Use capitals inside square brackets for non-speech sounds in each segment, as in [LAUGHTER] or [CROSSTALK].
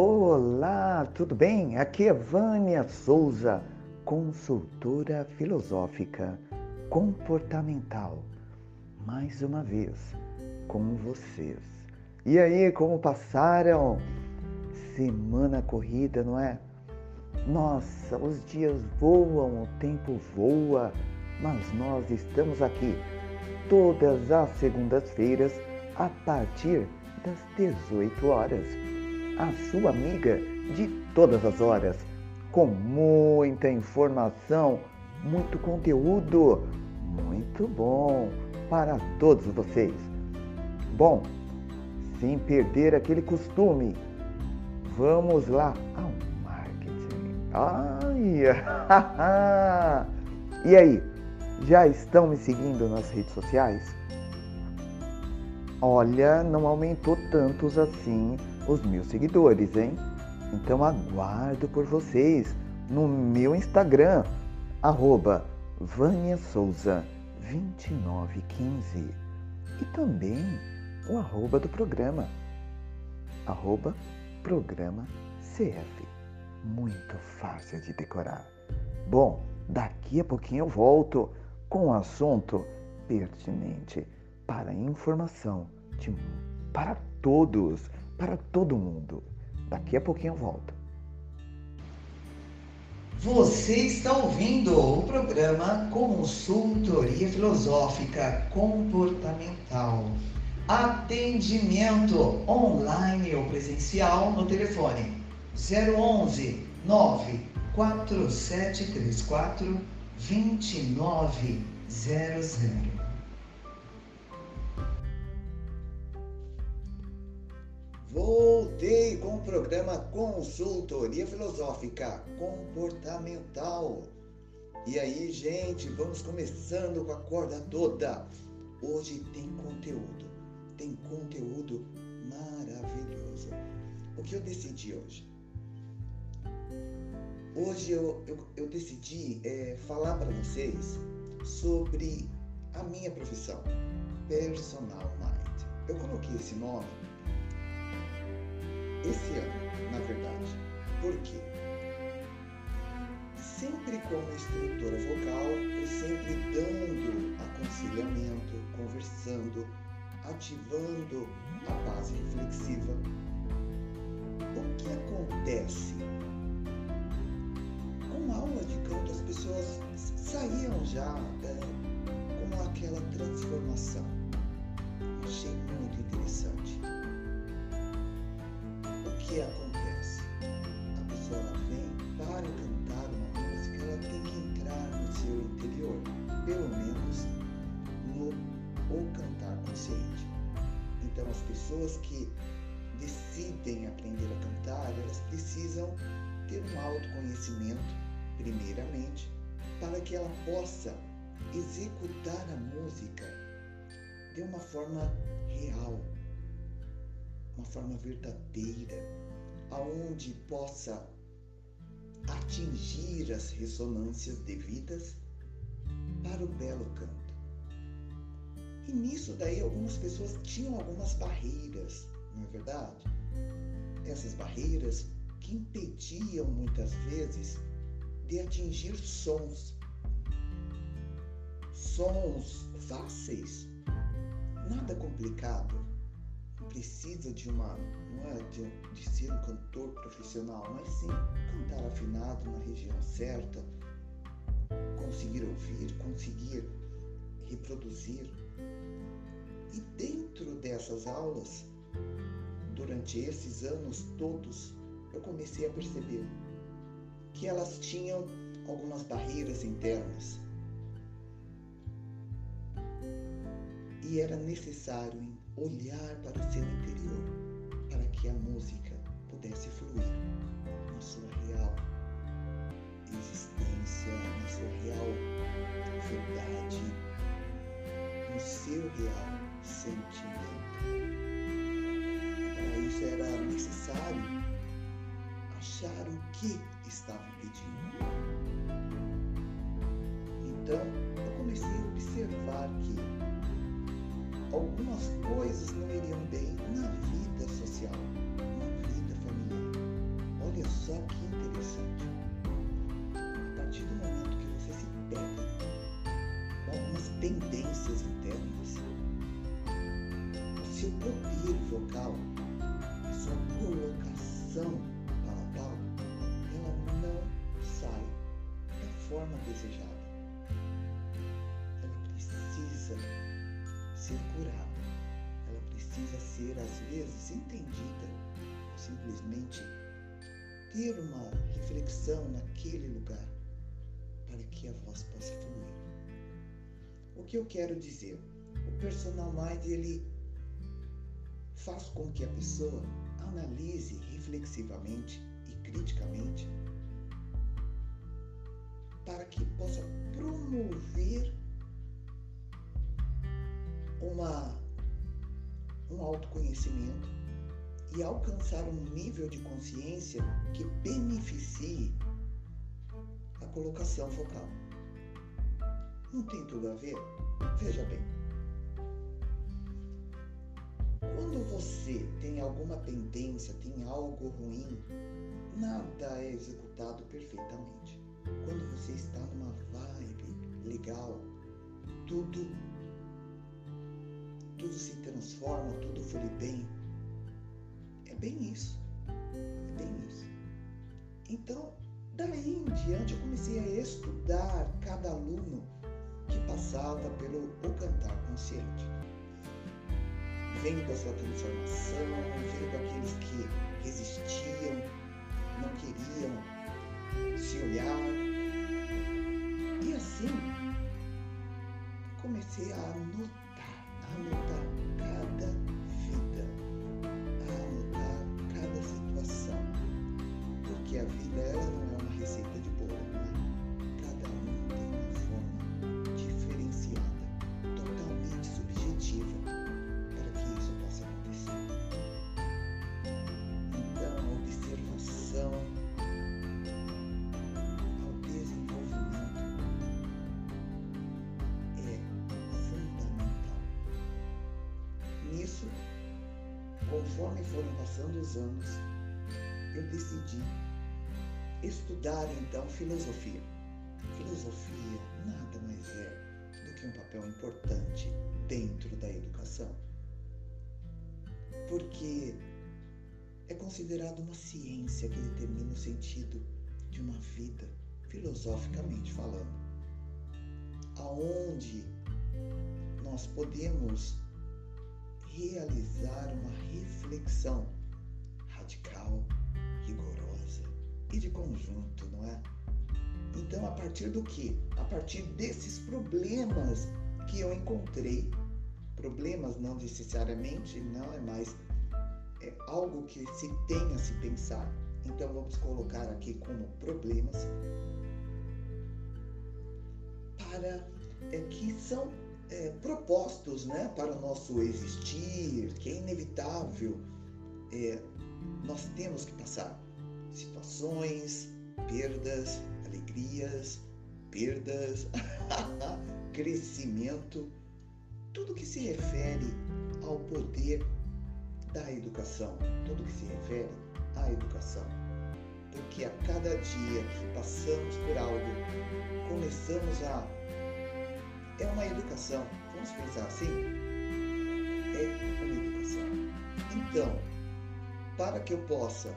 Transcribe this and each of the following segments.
Olá, tudo bem? Aqui é Vânia Souza, consultora filosófica comportamental. Mais uma vez com vocês. E aí, como passaram? Semana corrida, não é? Nossa, os dias voam, o tempo voa, mas nós estamos aqui todas as segundas-feiras a partir das 18 horas. A sua amiga de todas as horas, com muita informação, muito conteúdo, muito bom para todos vocês. Bom, sem perder aquele costume, vamos lá ao marketing. Ai, [LAUGHS] e aí, já estão me seguindo nas redes sociais? Olha, não aumentou tantos assim os meus seguidores, hein? Então aguardo por vocês no meu Instagram, arroba Vânia Souza 2915 e também o arroba do programa, arroba programa CF. Muito fácil de decorar. Bom, daqui a pouquinho eu volto com um assunto pertinente para informação de, para todos, para todo mundo. Daqui a pouquinho eu volto. Você está ouvindo o programa Consultoria Filosófica Comportamental. Atendimento online ou presencial no telefone 011 94734 2900. Voltei com o programa Consultoria Filosófica Comportamental. E aí, gente, vamos começando com a corda toda. Hoje tem conteúdo, tem conteúdo maravilhoso. O que eu decidi hoje? Hoje eu, eu, eu decidi é, falar para vocês sobre a minha profissão, Personal Mind. Eu coloquei esse nome esse ano, na verdade. Por quê? Sempre como instrutora vocal, eu sempre dando aconselhamento, conversando, ativando a base reflexiva. O que acontece? Com aula de canto, as pessoas saíam já é, com aquela transformação. Achei muito interessante que acontece? A pessoa ela vem para cantar uma música, ela tem que entrar no seu interior, pelo menos no o cantar consciente. Então as pessoas que decidem aprender a cantar, elas precisam ter um autoconhecimento, primeiramente, para que ela possa executar a música de uma forma real, uma forma verdadeira, aonde possa atingir as ressonâncias devidas para o belo canto. E nisso daí algumas pessoas tinham algumas barreiras, não é verdade? Essas barreiras que impediam muitas vezes de atingir sons. Sons fáceis, nada complicado, precisa de uma, não é de, de ser um cantor profissional, mas sim cantar afinado na região certa, conseguir ouvir, conseguir reproduzir. E dentro dessas aulas, durante esses anos todos, eu comecei a perceber que elas tinham algumas barreiras internas. E era necessário olhar para o seu interior, para que a música pudesse fluir na sua real existência, na sua real verdade, no seu real sentimento. Para isso era necessário achar o que estava pedindo. Então, eu comecei a observar que algumas coisas não iriam bem na vida social, na vida familiar. Olha só que interessante. A partir do momento que você se pega com algumas tendências internas, o seu poder vocal, a sua colocação palatal, ela não sai da forma desejada. Ser curada. Ela precisa ser, às vezes, entendida, simplesmente ter uma reflexão naquele lugar para que a voz possa fluir. O que eu quero dizer? O personal mind ele faz com que a pessoa analise reflexivamente e criticamente para que possa promover uma, um autoconhecimento e alcançar um nível de consciência que beneficie a colocação vocal. Não tem tudo a ver? Veja bem. Quando você tem alguma tendência, tem algo ruim, nada é executado perfeitamente. Quando você está numa vibe legal, tudo tudo se transforma, tudo flui bem, bem isso. É bem isso. Então, daí em diante, eu comecei a estudar cada aluno que passava pelo O Cantar Consciente. Vendo a sua transformação, vendo aqueles que resistiam, não queriam se olhar. E assim, comecei a anotar, a anotar cada passando os anos, eu decidi estudar então filosofia. Filosofia nada mais é do que um papel importante dentro da educação. Porque é considerado uma ciência que determina o sentido de uma vida, filosoficamente falando. Aonde nós podemos realizar uma reflexão radical, rigorosa e de conjunto, não é? Então, a partir do que? A partir desses problemas que eu encontrei, problemas não necessariamente, não é mais é algo que se tem a se pensar. Então, vamos colocar aqui como problemas para é, que são é, propostos né, para o nosso existir, que é inevitável, é, nós temos que passar situações, perdas, alegrias, perdas, [LAUGHS] crescimento, tudo que se refere ao poder da educação, tudo que se refere à educação. Porque a cada dia que passamos por algo, começamos a. É uma educação, vamos pensar assim? É uma educação. Então, para que eu possa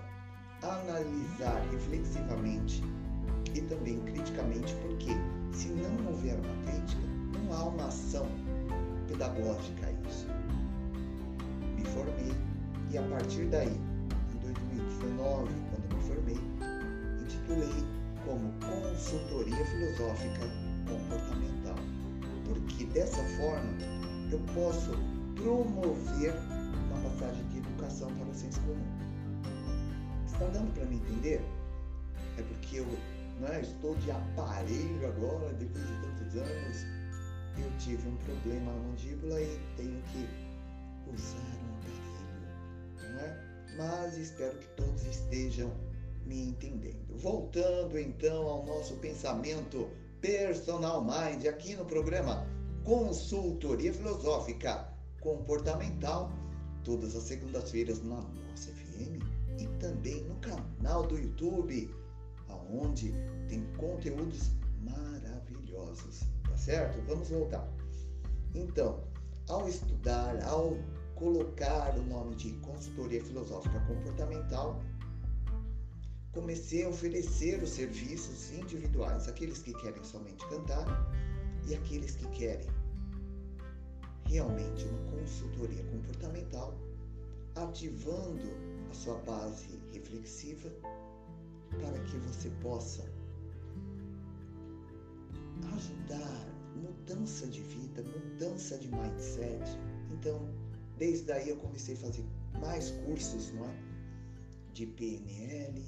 analisar reflexivamente e também criticamente, porque se não houver uma crítica, não há uma ação pedagógica a isso. Me formei e a partir daí, em 2019, quando me formei, intitulei como Consultoria Filosófica Comportamental, porque dessa forma eu posso promover uma passagem para o senso comum. Está dando para me entender? É porque eu né, estou de aparelho agora, depois de tantos anos. Eu tive um problema na mandíbula e tenho que usar um aparelho. Não é? Mas espero que todos estejam me entendendo. Voltando então ao nosso pensamento personal mind aqui no programa Consultoria Filosófica Comportamental, todas as segundas-feiras na nossa FM e também no canal do YouTube, aonde tem conteúdos maravilhosos, tá certo? Vamos voltar. Então, ao estudar, ao colocar o nome de consultoria filosófica comportamental, comecei a oferecer os serviços individuais, aqueles que querem somente cantar e aqueles que querem realmente uma consultoria comportamental, ativando a sua base reflexiva para que você possa ajudar mudança de vida, mudança de mindset. Então, desde aí eu comecei a fazer mais cursos, não é? De PNL,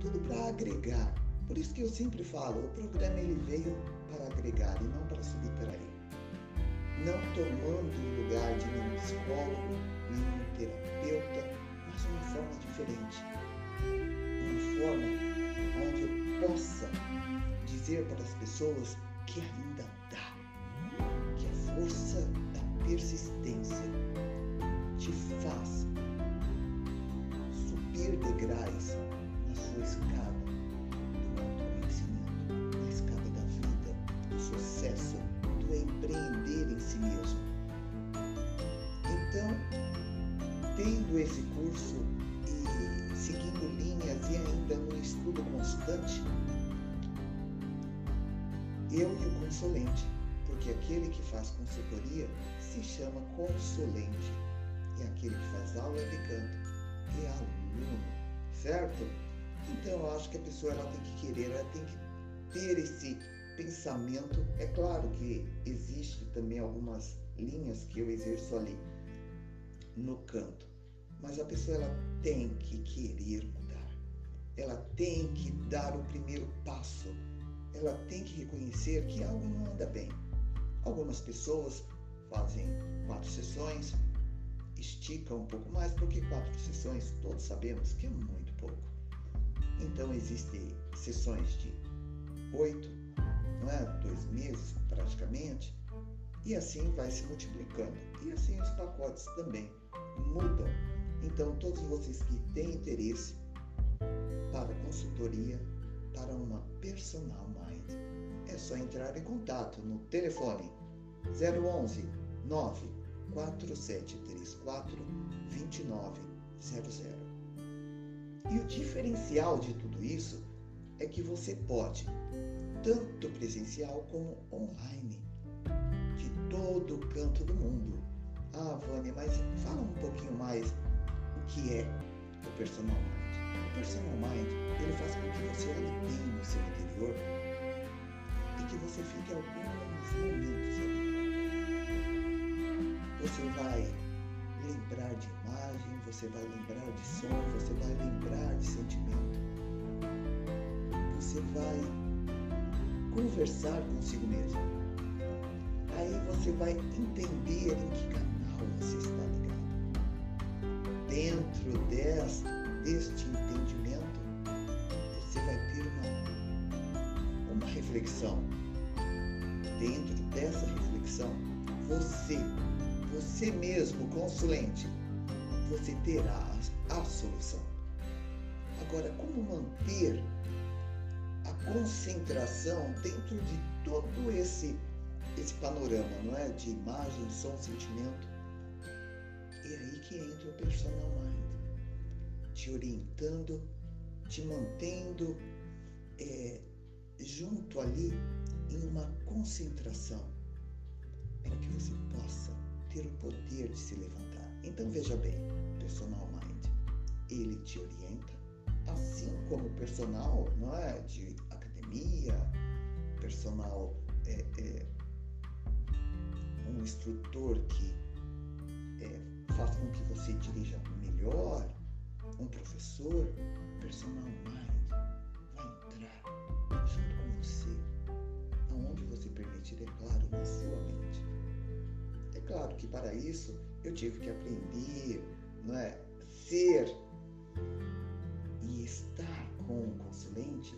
tudo para agregar. Por isso que eu sempre falo, o programa ele veio para agregar e não para subtrair. Não tomando o lugar de nenhum psicólogo, nenhum terapeuta, mas uma forma diferente. Uma forma onde eu possa dizer para as pessoas que ainda dá, que a força da persistência te faz subir degraus na sua escada esse curso e seguindo linhas e ainda no estudo constante, eu e o consulente, porque aquele que faz consultoria se chama consulente e aquele que faz aula de canto é aluno, certo? Então eu acho que a pessoa ela tem que querer, ela tem que ter esse pensamento. É claro que existe também algumas linhas que eu exerço ali no canto, mas a pessoa ela tem que querer mudar. Ela tem que dar o primeiro passo ela tem que reconhecer que algo não anda bem. Algumas pessoas fazem quatro sessões, esticam um pouco mais, porque quatro sessões todos sabemos que é muito pouco. Então existem sessões de oito, não é? Dois meses praticamente, e assim vai se multiplicando. E assim os pacotes também mudam. Então todos vocês que têm interesse para consultoria, para uma personal é só entrar em contato no telefone 011 94734 2900. E o diferencial de tudo isso é que você pode, tanto presencial como online, de todo canto do mundo. Ah, Vânia, mas fala um pouquinho mais que é o Personal Mind. O Personal Mind, ele faz com que você olhe bem no seu interior que você fique alguns momentos ali. Você vai lembrar de imagem, você vai lembrar de som, você vai lembrar de sentimento. Você vai conversar consigo mesmo. Aí você vai entender reflexão dentro dessa reflexão, você, você mesmo, consulente, você terá a solução. Agora, como manter a concentração dentro de todo esse, esse panorama, não é? De imagem, som, sentimento. É aí que entra o personal mind, te orientando, te mantendo é, junto ali em uma concentração para que você possa ter o poder de se levantar. Então veja bem, personal mind, ele te orienta, assim como personal, não é, de academia, personal é, é um instrutor que é, faz com que você dirija melhor, um professor, personal mind é claro, na sua mente. É claro que para isso eu tive que aprender, não é? Ser e estar com o consulente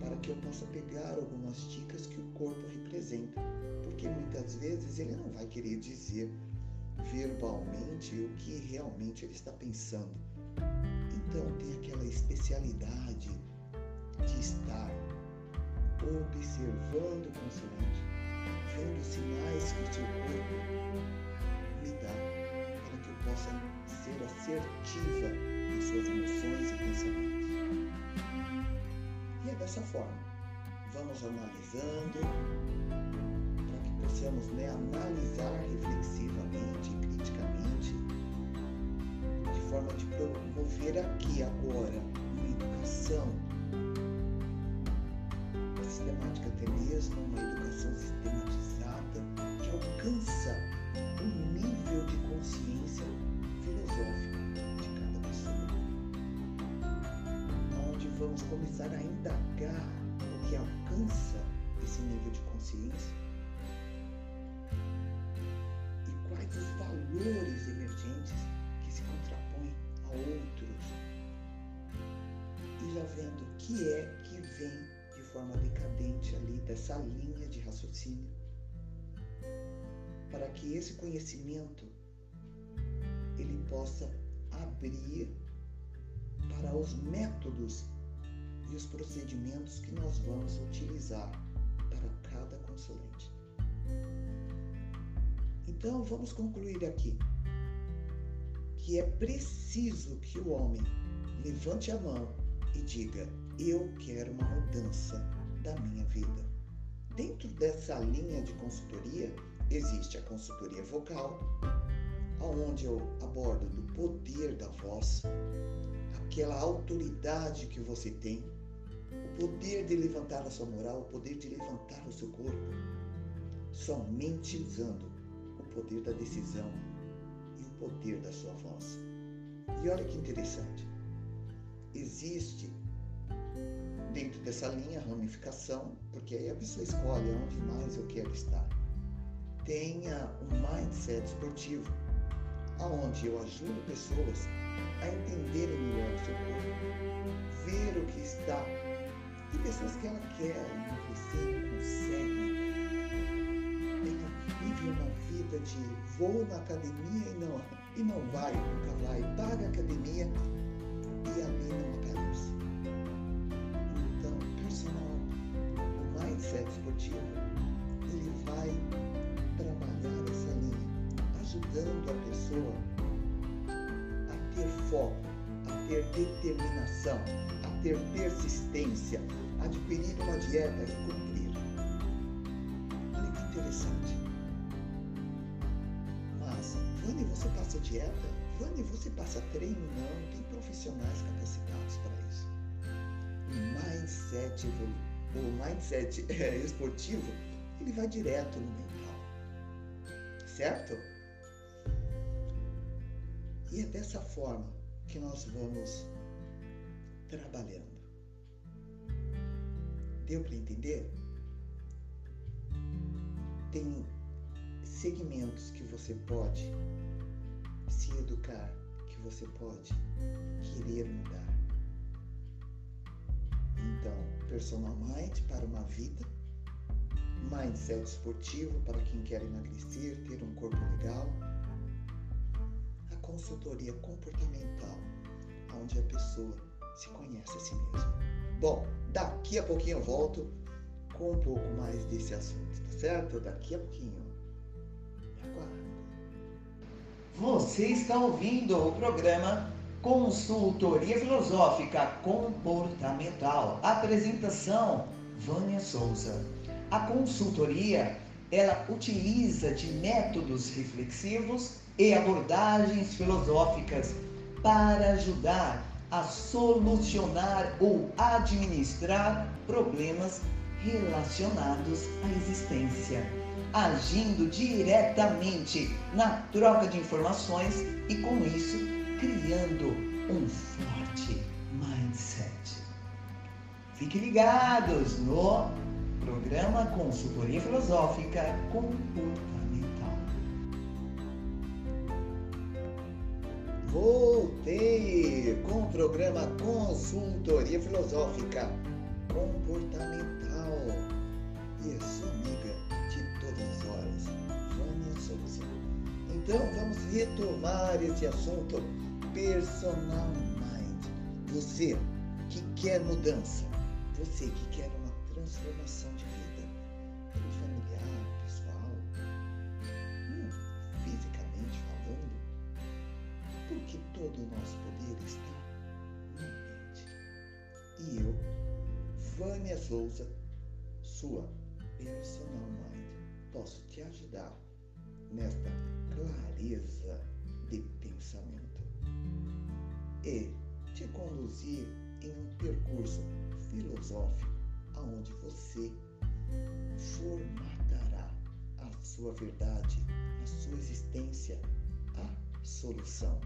para que eu possa pegar algumas dicas que o corpo representa, porque muitas vezes ele não vai querer dizer verbalmente o que realmente ele está pensando. então tem aquela especialidade de estar observando o consciente, vendo os sinais que o seu corpo me dá para que eu possa ser assertiva em suas emoções e pensamentos. E é dessa forma. Vamos analisando para que possamos né, analisar reflexivamente, criticamente, de forma de promover aqui agora uma educação sistemática até mesmo, uma educação sistematizada que alcança um nível de consciência filosófica de cada pessoa. Onde vamos começar a indagar o que alcança esse nível de consciência e quais os valores emergentes que se contrapõem a outros. E já vendo o que é que vem forma decadente ali dessa linha de raciocínio, para que esse conhecimento ele possa abrir para os métodos e os procedimentos que nós vamos utilizar para cada consulente. Então, vamos concluir aqui que é preciso que o homem levante a mão e diga: eu quero uma mudança da minha vida. Dentro dessa linha de consultoria existe a consultoria vocal, onde eu abordo do poder da voz, aquela autoridade que você tem, o poder de levantar a sua moral, o poder de levantar o seu corpo, somente usando o poder da decisão e o poder da sua voz. E olha que interessante, existe dentro dessa linha, ramificação, porque aí a pessoa escolhe onde mais eu quero estar. Tenha um mindset esportivo, aonde eu ajudo pessoas a entenderem melhor o seu corpo, ver o que está. E pessoas que ela quer não consegue. Ela vive uma vida de vou na academia e não, e não vai, nunca vai, paga a academia e ali não aparece. Mindset esportivo, ele vai trabalhar essa linha, ajudando a pessoa a ter foco, a ter determinação, a ter persistência, adquirir uma dieta e cumprir. Olha que interessante. Mas, Vani, você passa dieta? Vani, você passa treino? Não, tem profissionais capacitados para isso. Mindset evolutivo o mindset [LAUGHS] é, esportivo, ele vai direto no mental. Certo? E é dessa forma que nós vamos trabalhando. Deu para entender? Tem segmentos que você pode se educar, que você pode querer mudar. Personal mind para uma vida, mindset esportivo para quem quer emagrecer, ter um corpo legal, a consultoria comportamental, onde a pessoa se conhece a si mesma. Bom, daqui a pouquinho eu volto com um pouco mais desse assunto, tá certo? Daqui a pouquinho. Aguarda. Você está ouvindo o programa Consultoria Filosófica Comportamental. Apresentação: Vânia Souza. A consultoria, ela utiliza de métodos reflexivos e abordagens filosóficas para ajudar a solucionar ou administrar problemas relacionados à existência, agindo diretamente na troca de informações e com isso criando um forte mindset. Fiquem ligados no programa Consultoria Filosófica Comportamental. Voltei com o programa Consultoria Filosófica Comportamental. E a sua amiga de todas as horas, Vânia Souza. Então vamos retomar esse assunto personal mind, Você que quer mudança, você que quer uma transformação de vida, familiar, pessoal, hum, fisicamente falando, porque todo o nosso poder está na mente. E eu, Vânia Souza, sua personal mind, posso te ajudar nesta clareza de pensamento e te conduzir em um percurso filosófico aonde você formatará a sua verdade, a sua existência, a solução.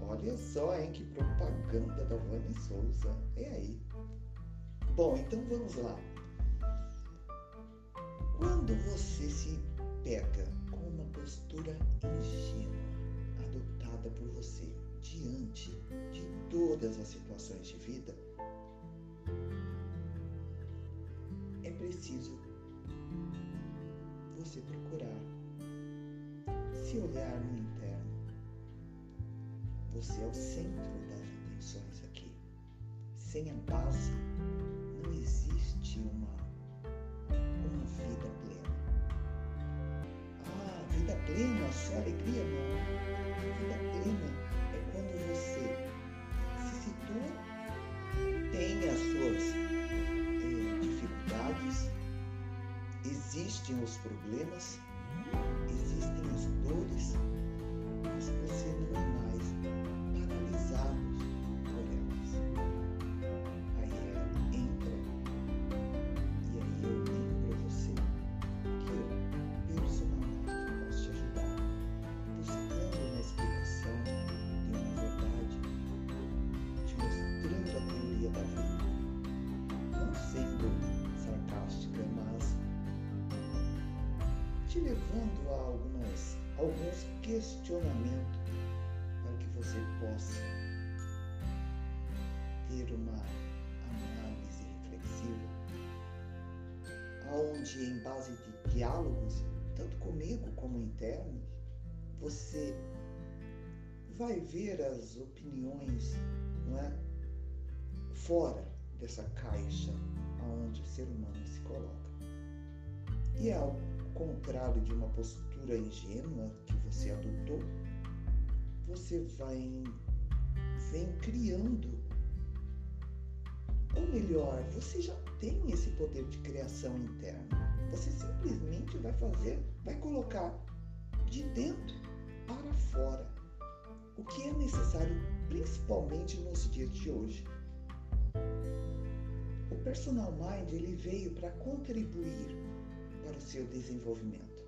Olha só, hein, que propaganda da Vânia Souza. É aí. Bom, então vamos lá. Quando você se pega com uma postura ingênua por você diante de todas as situações de vida, é preciso você procurar se olhar no interno. Você é o centro das atenções aqui. Sem a base, não existe uma, uma vida plena. Vida plena, só alegria? Não. Vida plena é quando você se situa, tem as suas eh, dificuldades, existem os problemas, existem as dores, mas você não é mais paralisado te levando a algumas, alguns questionamentos para que você possa ter uma análise reflexiva, aonde em base de diálogos, tanto comigo como internos, você vai ver as opiniões, não é? Fora dessa caixa aonde o ser humano se coloca. E ao contrário de uma postura ingênua que você adotou, você vai vem criando ou melhor, você já tem esse poder de criação interna. Você simplesmente vai fazer, vai colocar de dentro para fora o que é necessário, principalmente nos dias de hoje. O personal mind ele veio para contribuir para o seu desenvolvimento.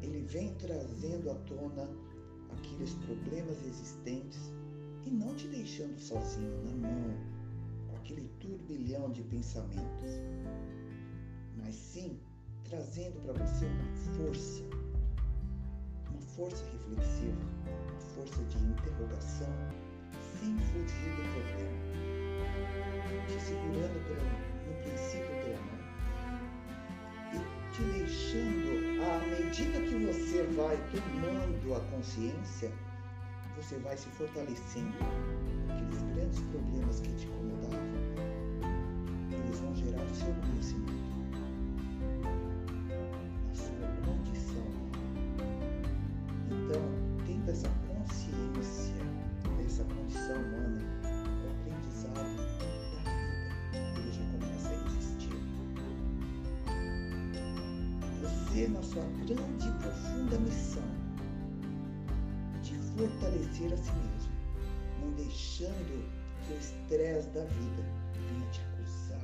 Ele vem trazendo à tona aqueles problemas existentes e não te deixando sozinho na mão com aquele turbilhão de pensamentos, mas sim trazendo para você uma força, uma força reflexiva, uma força de interrogação, sem fugir do problema, vai tomando a consciência, você vai se fortalecendo. Aqueles grandes problemas que te incomodavam, eles vão gerar o seu conhecimento, Na sua grande e profunda missão, de fortalecer a si mesmo, não deixando que o estresse da vida venha te acusar,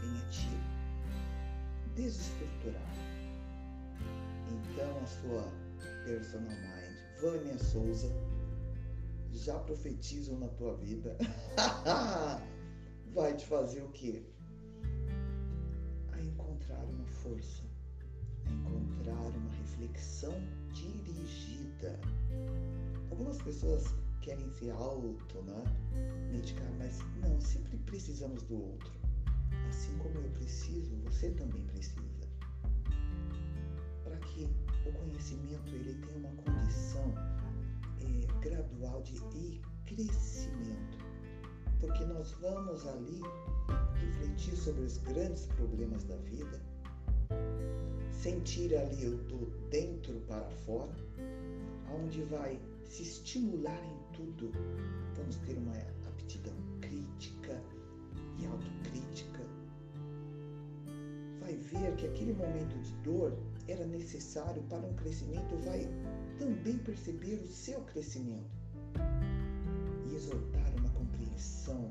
venha te desestruturar. Então a sua personal mind, Vânia Souza, já profetizam na tua vida. [LAUGHS] Vai te fazer o quê? A encontrar uma força, encontrar uma reflexão dirigida. Algumas pessoas querem ser auto, né? medicar, mas não, sempre precisamos do outro. Assim como eu preciso, você também precisa. Para que o conhecimento ele tenha uma condição é, gradual de crescimento, porque nós vamos ali refletir sobre os grandes problemas da vida, sentir ali o do dentro para fora, onde vai se estimular em tudo. Vamos ter uma aptidão crítica e autocrítica. Vai ver que aquele momento de dor era necessário para um crescimento, vai também perceber o seu crescimento e exortar uma compreensão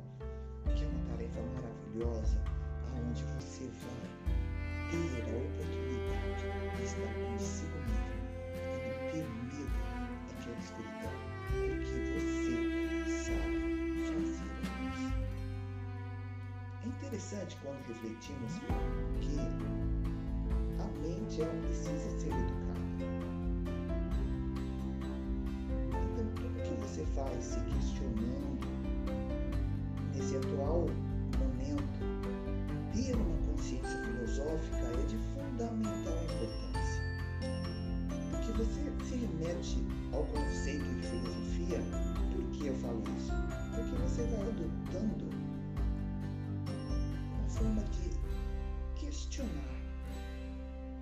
que é uma tarefa maravilhosa, aonde você vai ter a oportunidade de estar consigo mesmo e não ter medo daquela escuridão, porque você sabe fazer a luz. É interessante quando refletimos que a mente ela precisa ser educada. Então tudo que você faz se questionando nesse atual momento, ter uma consciência filosófica é de fundamental importância. Porque você se remete ao conceito de filosofia, por que eu falo isso? Porque você vai adotando uma forma de questionar,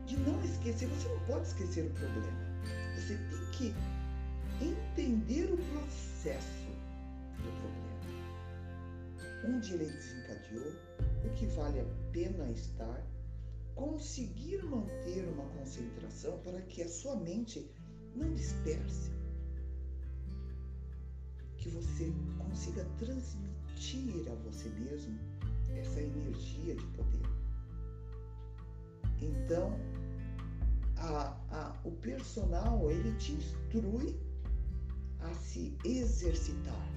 de não esquecer. Você não pode esquecer o problema. Você tem que entender o processo do problema. Onde ele desencadeou, o que vale a pena estar, conseguir manter uma concentração para que a sua mente não disperse. Que você consiga transmitir a você mesmo essa energia de poder. Então, a, a, o personal ele te instrui a se exercitar.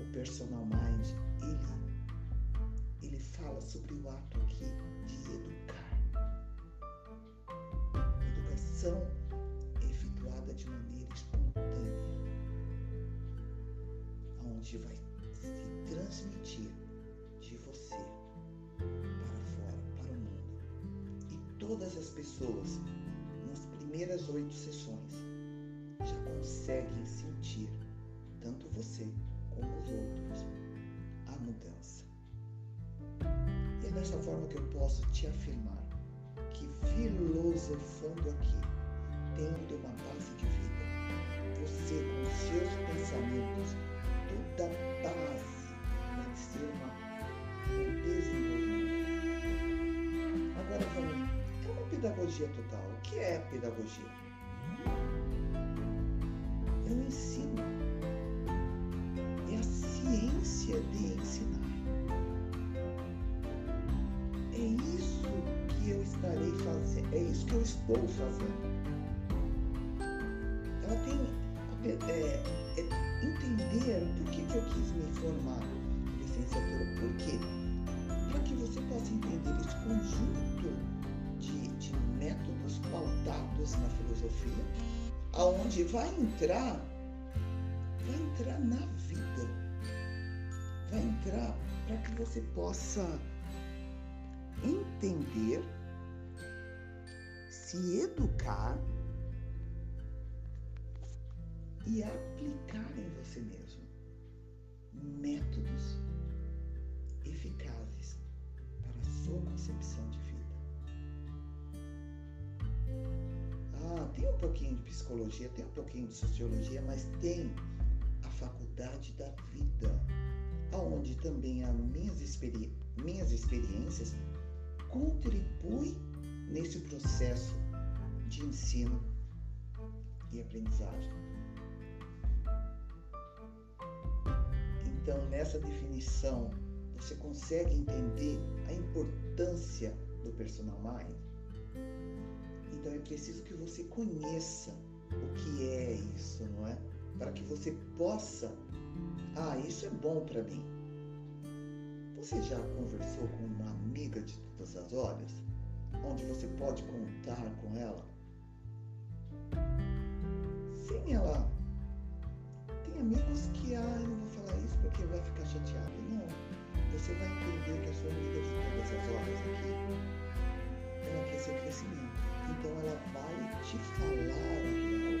O personal mind ele ele fala sobre o ato aqui de educar. Educação efetuada de maneira espontânea, onde vai se transmitir de você para fora, para o mundo. E todas as pessoas, nas primeiras oito sessões, já conseguem sentir, tanto você como os outros, a mudança. Dessa forma que eu posso te afirmar que filosofando aqui, tendo uma base de vida, você com os seus pensamentos, toda base vai ser uma, um desenvolvimento. Agora vamos, é uma pedagogia total. O que é pedagogia? É o ensino. É a ciência de ensinar. É isso que eu estarei fazendo, é isso que eu estou fazendo. Ela tem é, é, entender por que, eu quis me formar licenciatura. Por quê? Para que você possa entender esse conjunto de, de métodos pautados na filosofia, aonde vai entrar, vai entrar na vida, vai entrar para que você possa entender, se educar e aplicar em você mesmo métodos eficazes para a sua concepção de vida. Ah, tem um pouquinho de psicologia, tem um pouquinho de sociologia, mas tem a faculdade da vida, aonde também as minhas, experi minhas experiências contribui nesse processo de ensino e aprendizagem. Então, nessa definição, você consegue entender a importância do personal mind? Então, é preciso que você conheça o que é isso, não é? Para que você possa, ah, isso é bom para mim. Você já conversou com uma amiga de todas as horas, onde você pode contar com ela, sem ela. Tem amigos que, ah, eu não vou falar isso porque vai ficar chateado. Não. Você vai entender que a sua amiga de todas as horas aqui, ela quer seu crescimento. Então ela vai te falar a real.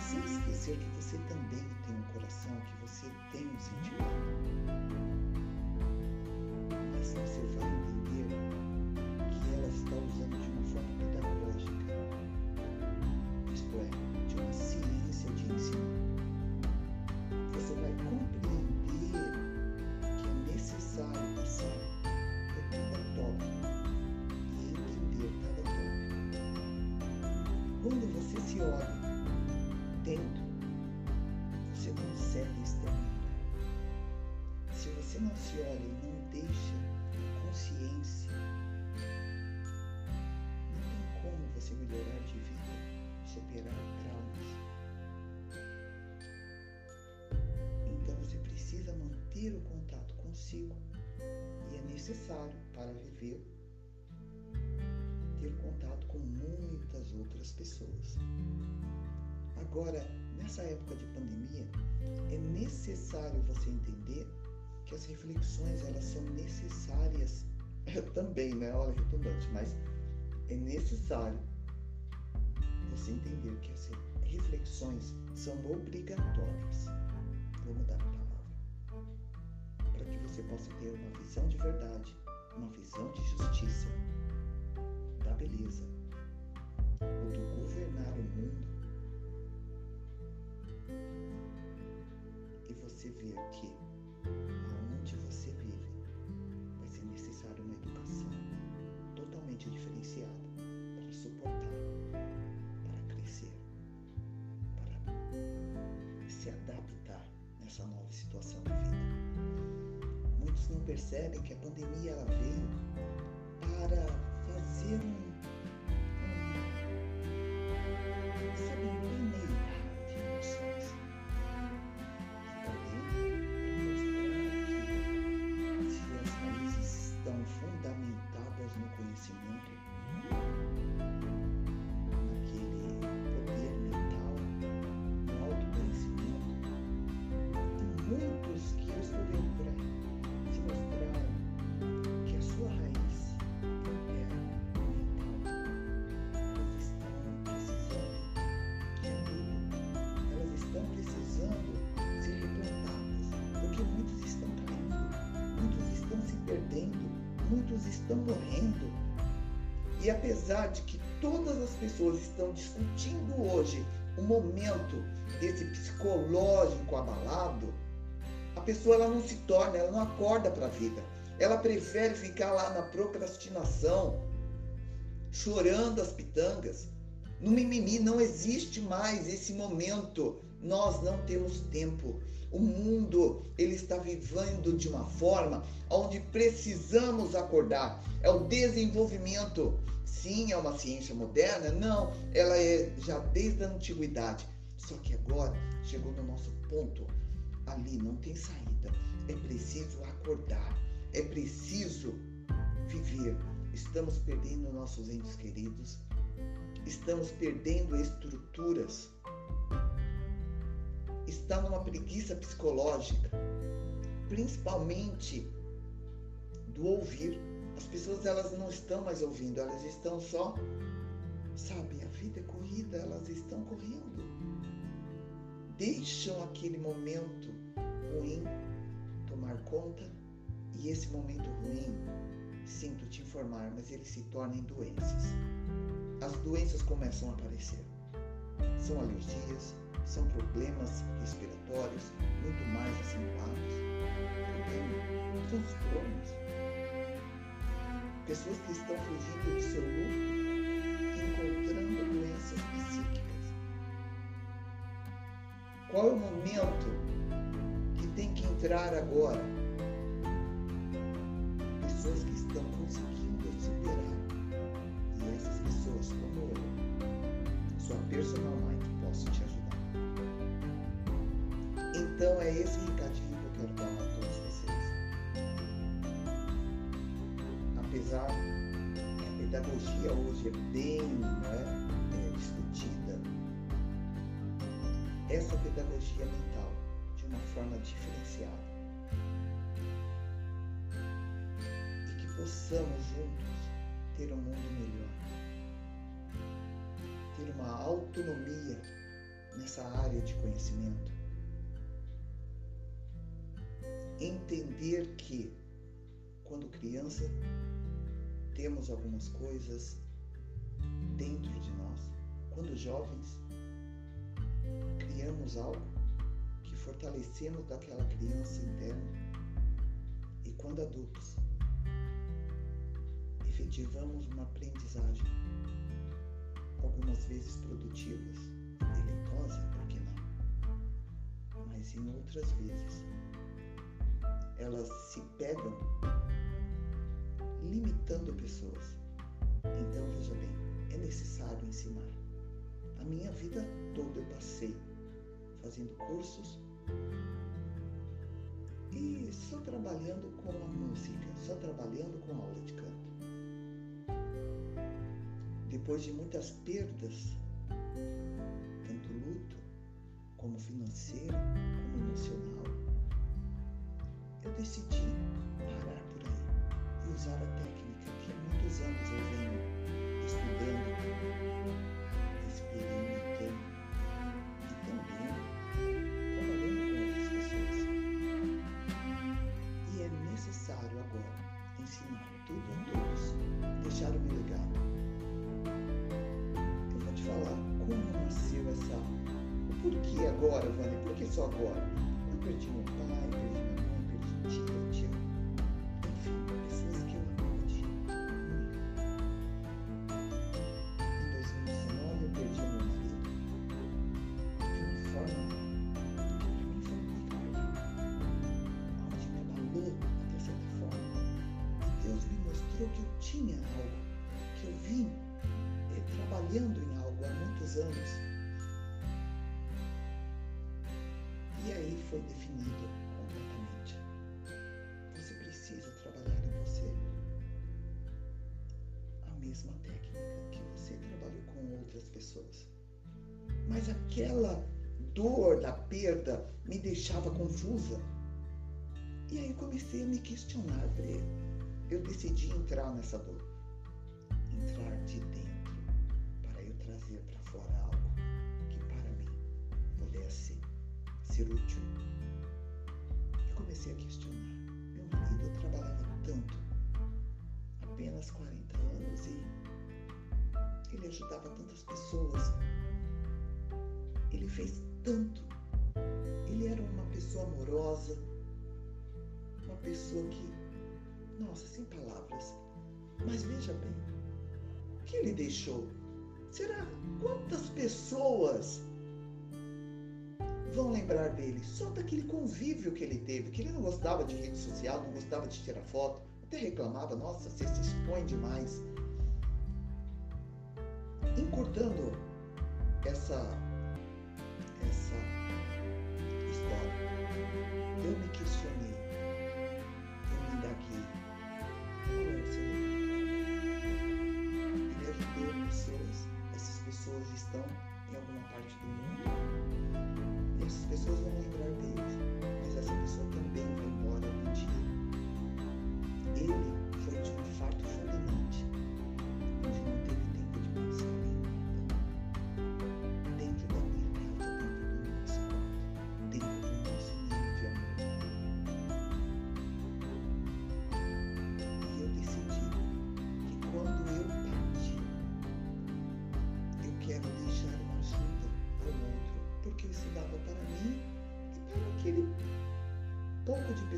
Sem esquecer que você também tem um coração, que você tem um sentimento vai entender que ela está usando de uma forma pedagógica, isto é, de uma ciência de ensino. Você vai compreender que é necessário passar por cada tópico e entender cada tópico. Quando você se olha dentro, você consegue exterminar. Se você não se olha consigo e é necessário para viver ter contato com muitas outras pessoas. Agora, nessa época de pandemia, é necessário você entender que as reflexões elas são necessárias [LAUGHS] também, né? Olha, redundante, mas é necessário você entender que as reflexões são obrigatórias. A palavra. Para você possa ter uma visão de verdade, uma visão de justiça, da beleza, ou do governar o mundo e você ver que aonde você vive vai ser necessário uma educação totalmente diferenciada para suportar, para crescer, para se adaptar nessa nova situação de vida. Não percebem que a pandemia ela veio para fazer um, um sabe, E apesar de que todas as pessoas estão discutindo hoje o momento desse psicológico abalado, a pessoa ela não se torna, ela não acorda para a vida. Ela prefere ficar lá na procrastinação, chorando as pitangas. No mimimi não existe mais esse momento. Nós não temos tempo. O mundo ele está vivendo de uma forma onde precisamos acordar. É o desenvolvimento. Sim, é uma ciência moderna? Não, ela é já desde a antiguidade. Só que agora chegou no nosso ponto. Ali não tem saída. É preciso acordar. É preciso viver. Estamos perdendo nossos entes queridos. Estamos perdendo estruturas. Está numa preguiça psicológica, principalmente do ouvir. As pessoas elas não estão mais ouvindo, elas estão só, sabe, a vida é corrida, elas estão correndo. Deixam aquele momento ruim tomar conta e esse momento ruim, sinto te informar, mas ele se torna em doenças. As doenças começam a aparecer. São alergias, são problemas respiratórios, muito mais acentuados, problema, transtornos. Pessoas que estão fugindo do seu luto, encontrando doenças psíquicas. Qual é o momento que tem que entrar agora? Pessoas que estão conseguindo superar. E essas pessoas, como eu, sua personal mind, posso te ajudar. Então é esse recadinho que eu quero dar a todos vocês. Apesar que a pedagogia hoje é bem né, é, discutida, essa pedagogia mental de uma forma diferenciada. E que possamos juntos ter um mundo melhor, ter uma autonomia nessa área de conhecimento entender que quando criança, temos algumas coisas dentro de nós. Quando jovens, criamos algo que fortalecemos daquela criança interna. E quando adultos, efetivamos uma aprendizagem, algumas vezes produtivas, deleitosa, por que não? Mas em outras vezes, elas se pegam limitando pessoas. Então, veja bem, é necessário ensinar. A minha vida toda eu passei fazendo cursos e só trabalhando com a música, só trabalhando com aula de canto. Depois de muitas perdas, tanto luto como financeiro, como emocional, decidi parar por aí e usar a técnica que há muitos anos eu venho estudando, experimentando e também trabalhando com outras pessoas. E é necessário agora ensinar tudo a todos, deixar o meu legado. Eu vou te falar como nasceu essa. O porquê agora, Vânia? Por que só agora? Eu perdi meu pessoas. Mas aquela dor da perda me deixava confusa. E aí comecei a me questionar, Bre. Eu decidi entrar nessa dor. Entrar de dentro para eu trazer para fora algo que para mim pudesse ser útil. E comecei a questionar. Meu marido trabalhava tanto, apenas 40 anos, e ele ajudava tantas pessoas. Ele fez tanto. Ele era uma pessoa amorosa, uma pessoa que, nossa, sem palavras. Mas veja bem, o que ele deixou? Será quantas pessoas vão lembrar dele? Só daquele convívio que ele teve, que ele não gostava de rede social, não gostava de tirar foto, até reclamava, nossa, você se expõe demais. Encurtando essa, essa história, eu me questionei,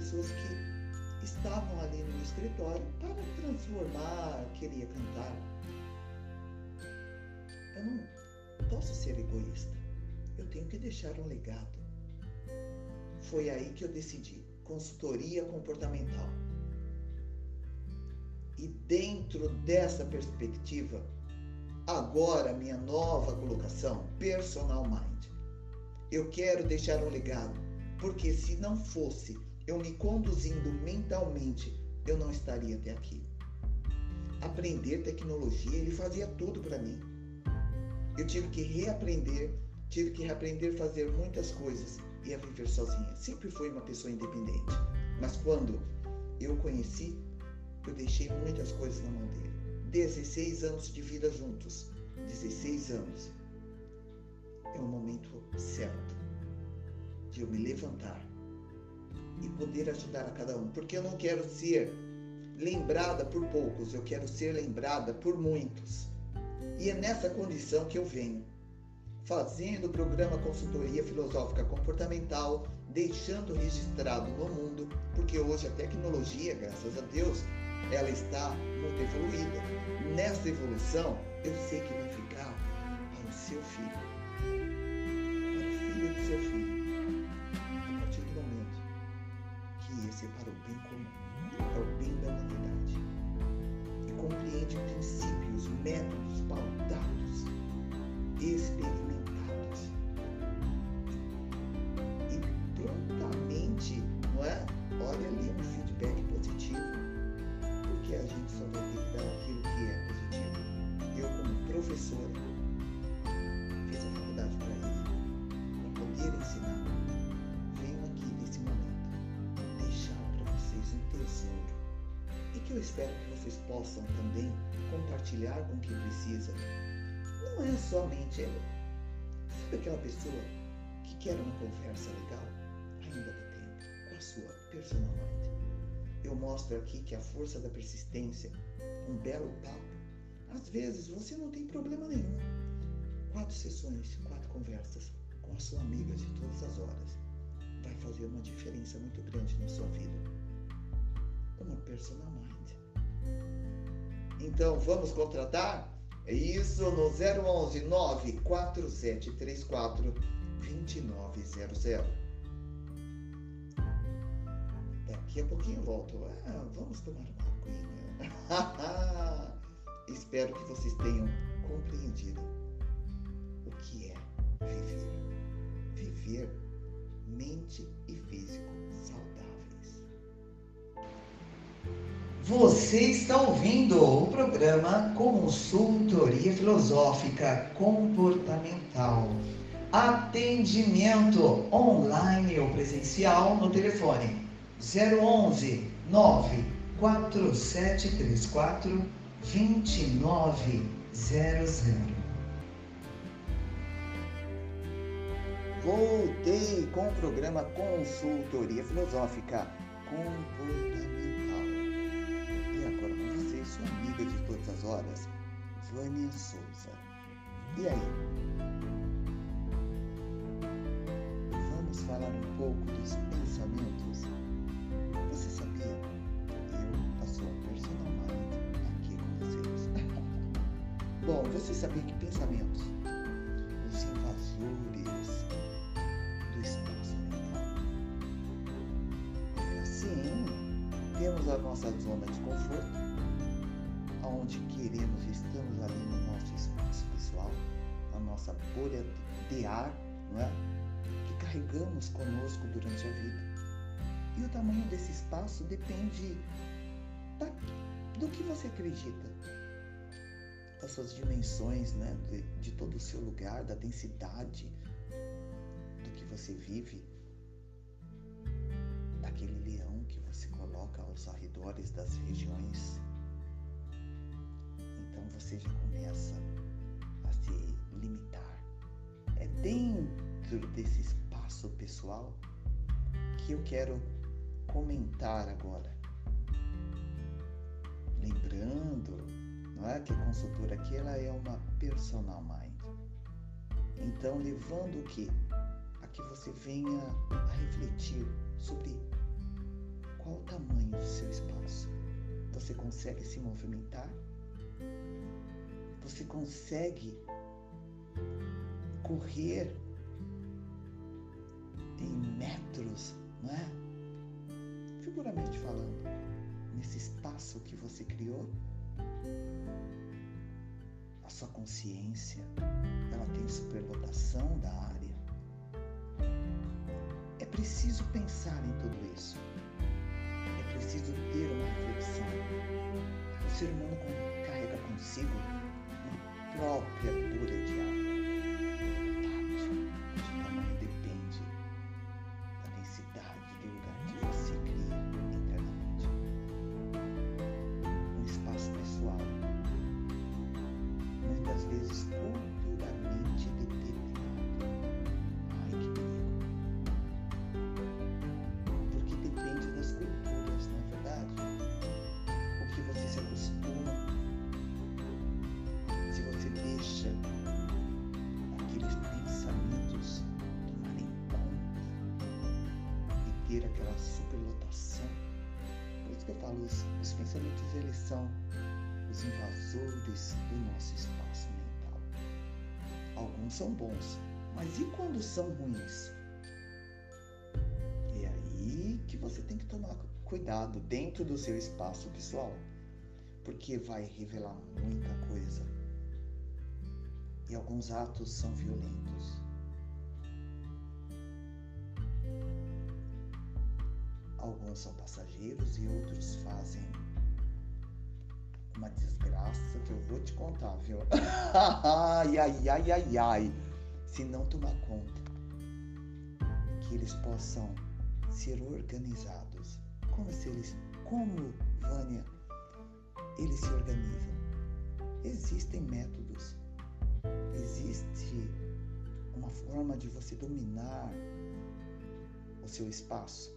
pessoas que estavam ali no escritório para transformar, queria cantar. Eu não posso ser egoísta. Eu tenho que deixar um legado. Foi aí que eu decidi consultoria comportamental. E dentro dessa perspectiva, agora minha nova colocação, personal mind. Eu quero deixar um legado, porque se não fosse eu me conduzindo mentalmente, eu não estaria até aqui. Aprender tecnologia, ele fazia tudo para mim. Eu tive que reaprender, tive que reaprender a fazer muitas coisas e a viver sozinha. Sempre fui uma pessoa independente, mas quando eu conheci, eu deixei muitas coisas na mão dele. 16 anos de vida juntos. 16 anos. É o momento certo de eu me levantar e poder ajudar a cada um, porque eu não quero ser lembrada por poucos, eu quero ser lembrada por muitos. E é nessa condição que eu venho, fazendo o programa Consultoria Filosófica Comportamental, deixando registrado no mundo, porque hoje a tecnologia, graças a Deus, ela está muito evoluída. Nessa evolução, eu sei que vai ficar para o seu filho, possam também compartilhar com quem precisa. Não é somente sabe aquela pessoa que quer uma conversa legal? Ainda dá tempo com a sua personal mind. Eu mostro aqui que a força da persistência, um belo papo, às vezes você não tem problema nenhum. Quatro sessões, quatro conversas com a sua amiga de todas as horas vai fazer uma diferença muito grande na sua vida. Uma personal mind. Então vamos contratar? É isso no 011 94734 2900. Daqui a pouquinho eu volto. Ah, vamos tomar uma aguinha. [LAUGHS] Espero que vocês tenham compreendido o que é viver. Viver mente e físico saudáveis. Você está ouvindo o programa Consultoria Filosófica Comportamental. Atendimento online ou presencial no telefone 011 94734 2900. Voltei com o programa Consultoria Filosófica Comportamental. Horas, Vânia Souza. E aí? Vamos falar um pouco dos pensamentos? Você sabia? Eu, a sua personal mind, aqui com vocês. [LAUGHS] Bom, você sabia que pensamentos, os invasores do espaço mental. Sim, temos a nossa zona de conforto, onde queremos estamos ali no nosso espaço pessoal, a nossa bolha de ar, não é? Que carregamos conosco durante a vida. E o tamanho desse espaço depende da, do que você acredita, das suas dimensões, né? de, de todo o seu lugar, da densidade do que você vive, daquele leão que você coloca aos arredores das regiões. Você já começa a se limitar. É dentro desse espaço pessoal que eu quero comentar agora. Lembrando, não é que a consultora aqui ela é uma personal mind. Então, levando o que? A que você venha a refletir sobre qual o tamanho do seu espaço. Você consegue se movimentar? Você consegue correr em metros, não é? Figuramente falando, nesse espaço que você criou, a sua consciência, ela tem superlotação da área. É preciso pensar em tudo isso. É preciso ter uma reflexão. O ser humano carrega consigo uma própria bolha de ar. Os, os pensamentos eles são os invasores do nosso espaço mental. Alguns são bons, mas e quando são ruins? É aí que você tem que tomar cuidado dentro do seu espaço pessoal, porque vai revelar muita coisa. E alguns atos são violentos. São passageiros e outros fazem uma desgraça que eu vou te contar, viu? [LAUGHS] ai, ai, ai, ai, ai. Se não tomar conta que eles possam ser organizados. Como se eles, como, Vânia, eles se organizam? Existem métodos, existe uma forma de você dominar o seu espaço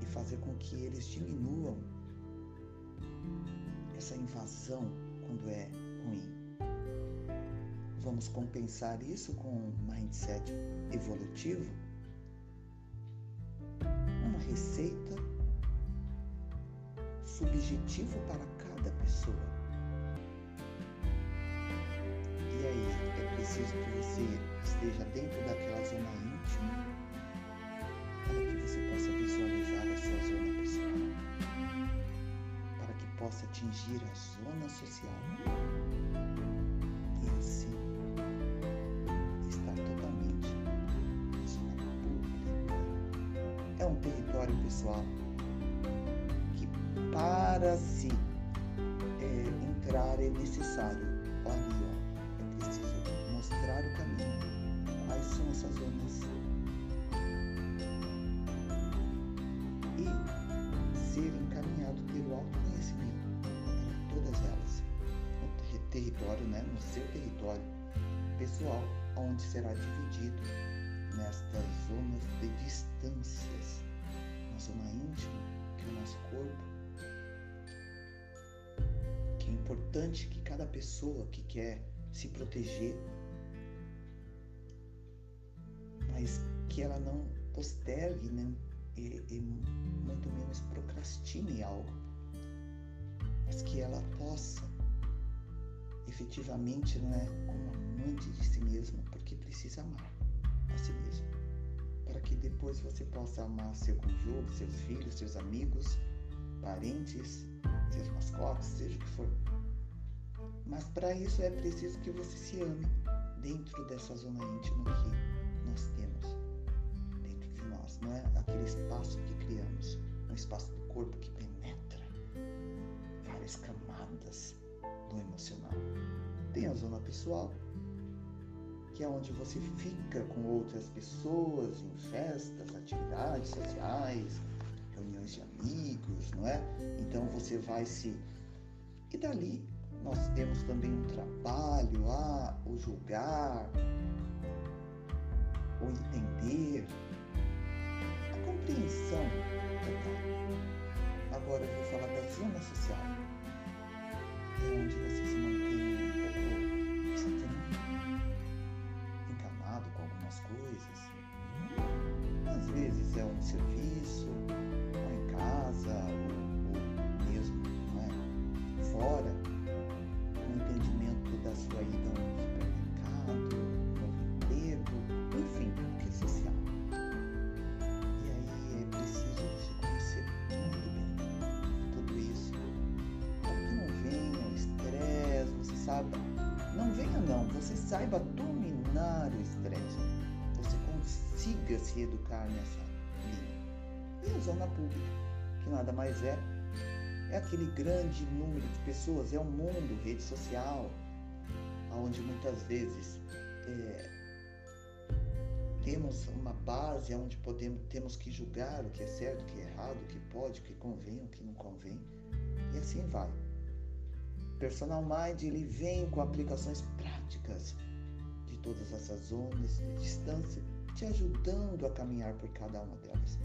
e fazer com que eles diminuam essa invasão quando é ruim. Vamos compensar isso com um mindset evolutivo, uma receita subjetivo para cada pessoa. E aí, é preciso que você esteja dentro daquela zona íntima para que você possa visualizar a sua zona pessoal, para que possa atingir a zona social e assim estar totalmente na zona pública. É um território pessoal que para se é, entrar é necessário, olha, é preciso mostrar o caminho. Quais são essas zonas território, né, no seu território pessoal, onde será dividido nestas zonas de distâncias, na zona íntima, que é o nosso corpo, que é importante que cada pessoa que quer se proteger, mas que ela não postergue, né, e, e muito menos procrastine algo, mas que ela possa efetivamente, não é, como amante de si mesma, porque precisa amar a si mesma, para que depois você possa amar seu cônjuge, seus filhos, seus amigos, parentes, seus mascotes, seja o que for. Mas para isso é preciso que você se ame dentro dessa zona íntima que nós temos não é aquele espaço que criamos, um espaço do corpo que penetra várias camadas emocional. Tem a zona pessoal, que é onde você fica com outras pessoas em festas, atividades sociais, reuniões de amigos, não é? Então você vai se. E dali nós temos também um trabalho, ah, o julgar, o entender, compreensão total. Agora eu vou falar da zona social. É onde saiba dominar o estresse. Você consiga se educar nessa linha. E a zona pública, que nada mais é, é aquele grande número de pessoas, é o um mundo, rede social, onde muitas vezes é, temos uma base onde podemos, temos que julgar o que é certo, o que é errado, o que pode, o que convém, o que não convém, e assim vai. Personal Mind ele vem com aplicações práticas de todas essas zonas de distância, te ajudando a caminhar por cada uma delas.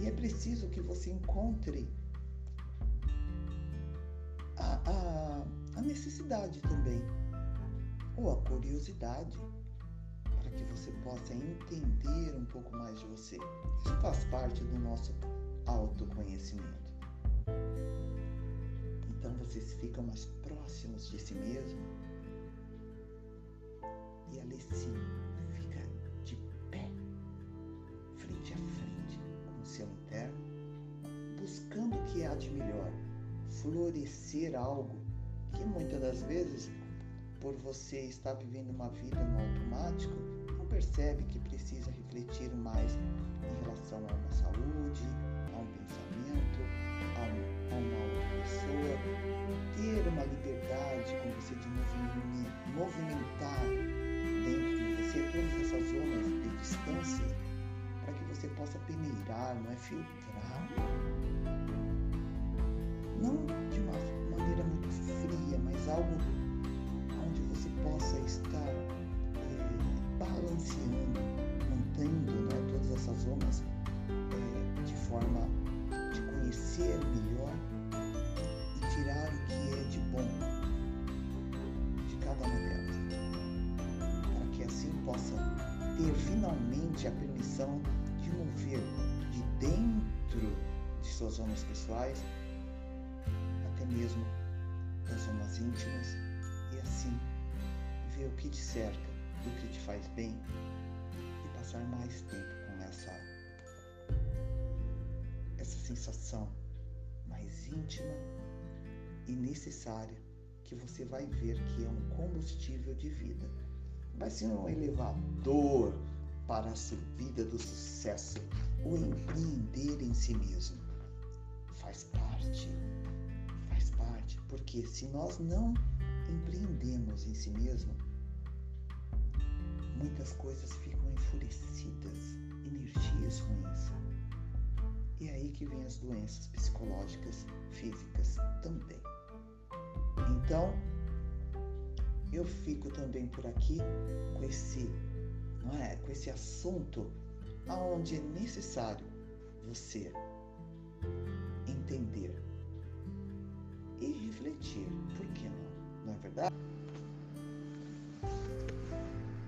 E é preciso que você encontre a, a, a necessidade também, ou a curiosidade, para que você possa entender um pouco mais de você. Isso faz parte do nosso autoconhecimento. Então vocês ficam mais próximos de si mesmo. E ali sim fica de pé, frente a frente com o seu interno, buscando o que há de melhor, florescer algo que muitas das vezes, por você estar vivendo uma vida no automático, não percebe que precisa refletir mais em relação a uma saúde, a um pensamento, a, um, a pessoa, ter uma liberdade com você de movimentar dentro de você todas essas zonas de distância para que você possa peneirar, não é filtrar. Não de uma maneira muito fria, mas algo onde você possa estar é, balanceando, mantendo né, todas essas zonas é, de forma de conhecer melhor tirar o que é de bom de cada uma delas, para que assim possa ter finalmente a permissão de mover de dentro de suas zonas pessoais até mesmo das zonas íntimas e assim ver o que te cerca, o que te faz bem e passar mais tempo com essa essa sensação mais íntima e necessária que você vai ver que é um combustível de vida. Vai ser um elevador para a subida do sucesso, o empreender em si mesmo. Faz parte, faz parte, porque se nós não empreendemos em si mesmo, muitas coisas ficam enfurecidas, energias ruins. E é aí que vem as doenças psicológicas, físicas também. Então, eu fico também por aqui com esse, não é, com esse assunto aonde é necessário você entender e refletir, por que não? Não é verdade?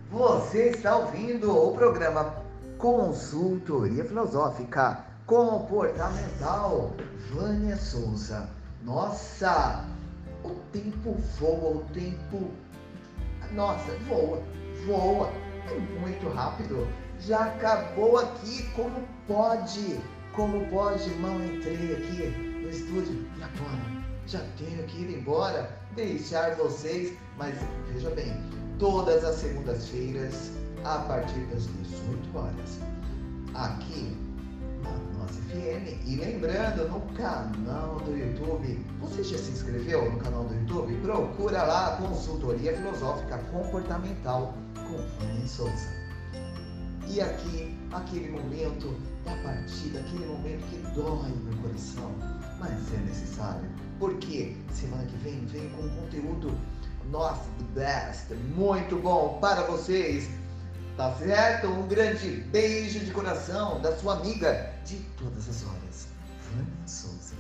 Você está ouvindo o programa Consultoria Filosófica Comportamental Vânia Souza. Nossa, o tempo voa, o tempo. Nossa, voa, voa. É muito rápido. Já acabou aqui. Como pode? Como pode? Mal entrei aqui no estúdio e agora? Já tenho que ir embora, deixar vocês, mas veja bem, todas as segundas-feiras, a partir das 18 horas, aqui FM. E lembrando, no canal do YouTube, você já se inscreveu no canal do YouTube? Procura lá Consultoria Filosófica Comportamental com Fanny Souza. E aqui, aquele momento da partida, aquele momento que dói no coração, mas é necessário. Porque semana que vem vem com conteúdo nosso best, muito bom para vocês. Tá certo? Um grande beijo de coração da sua amiga de todas as horas, Vânia Souza.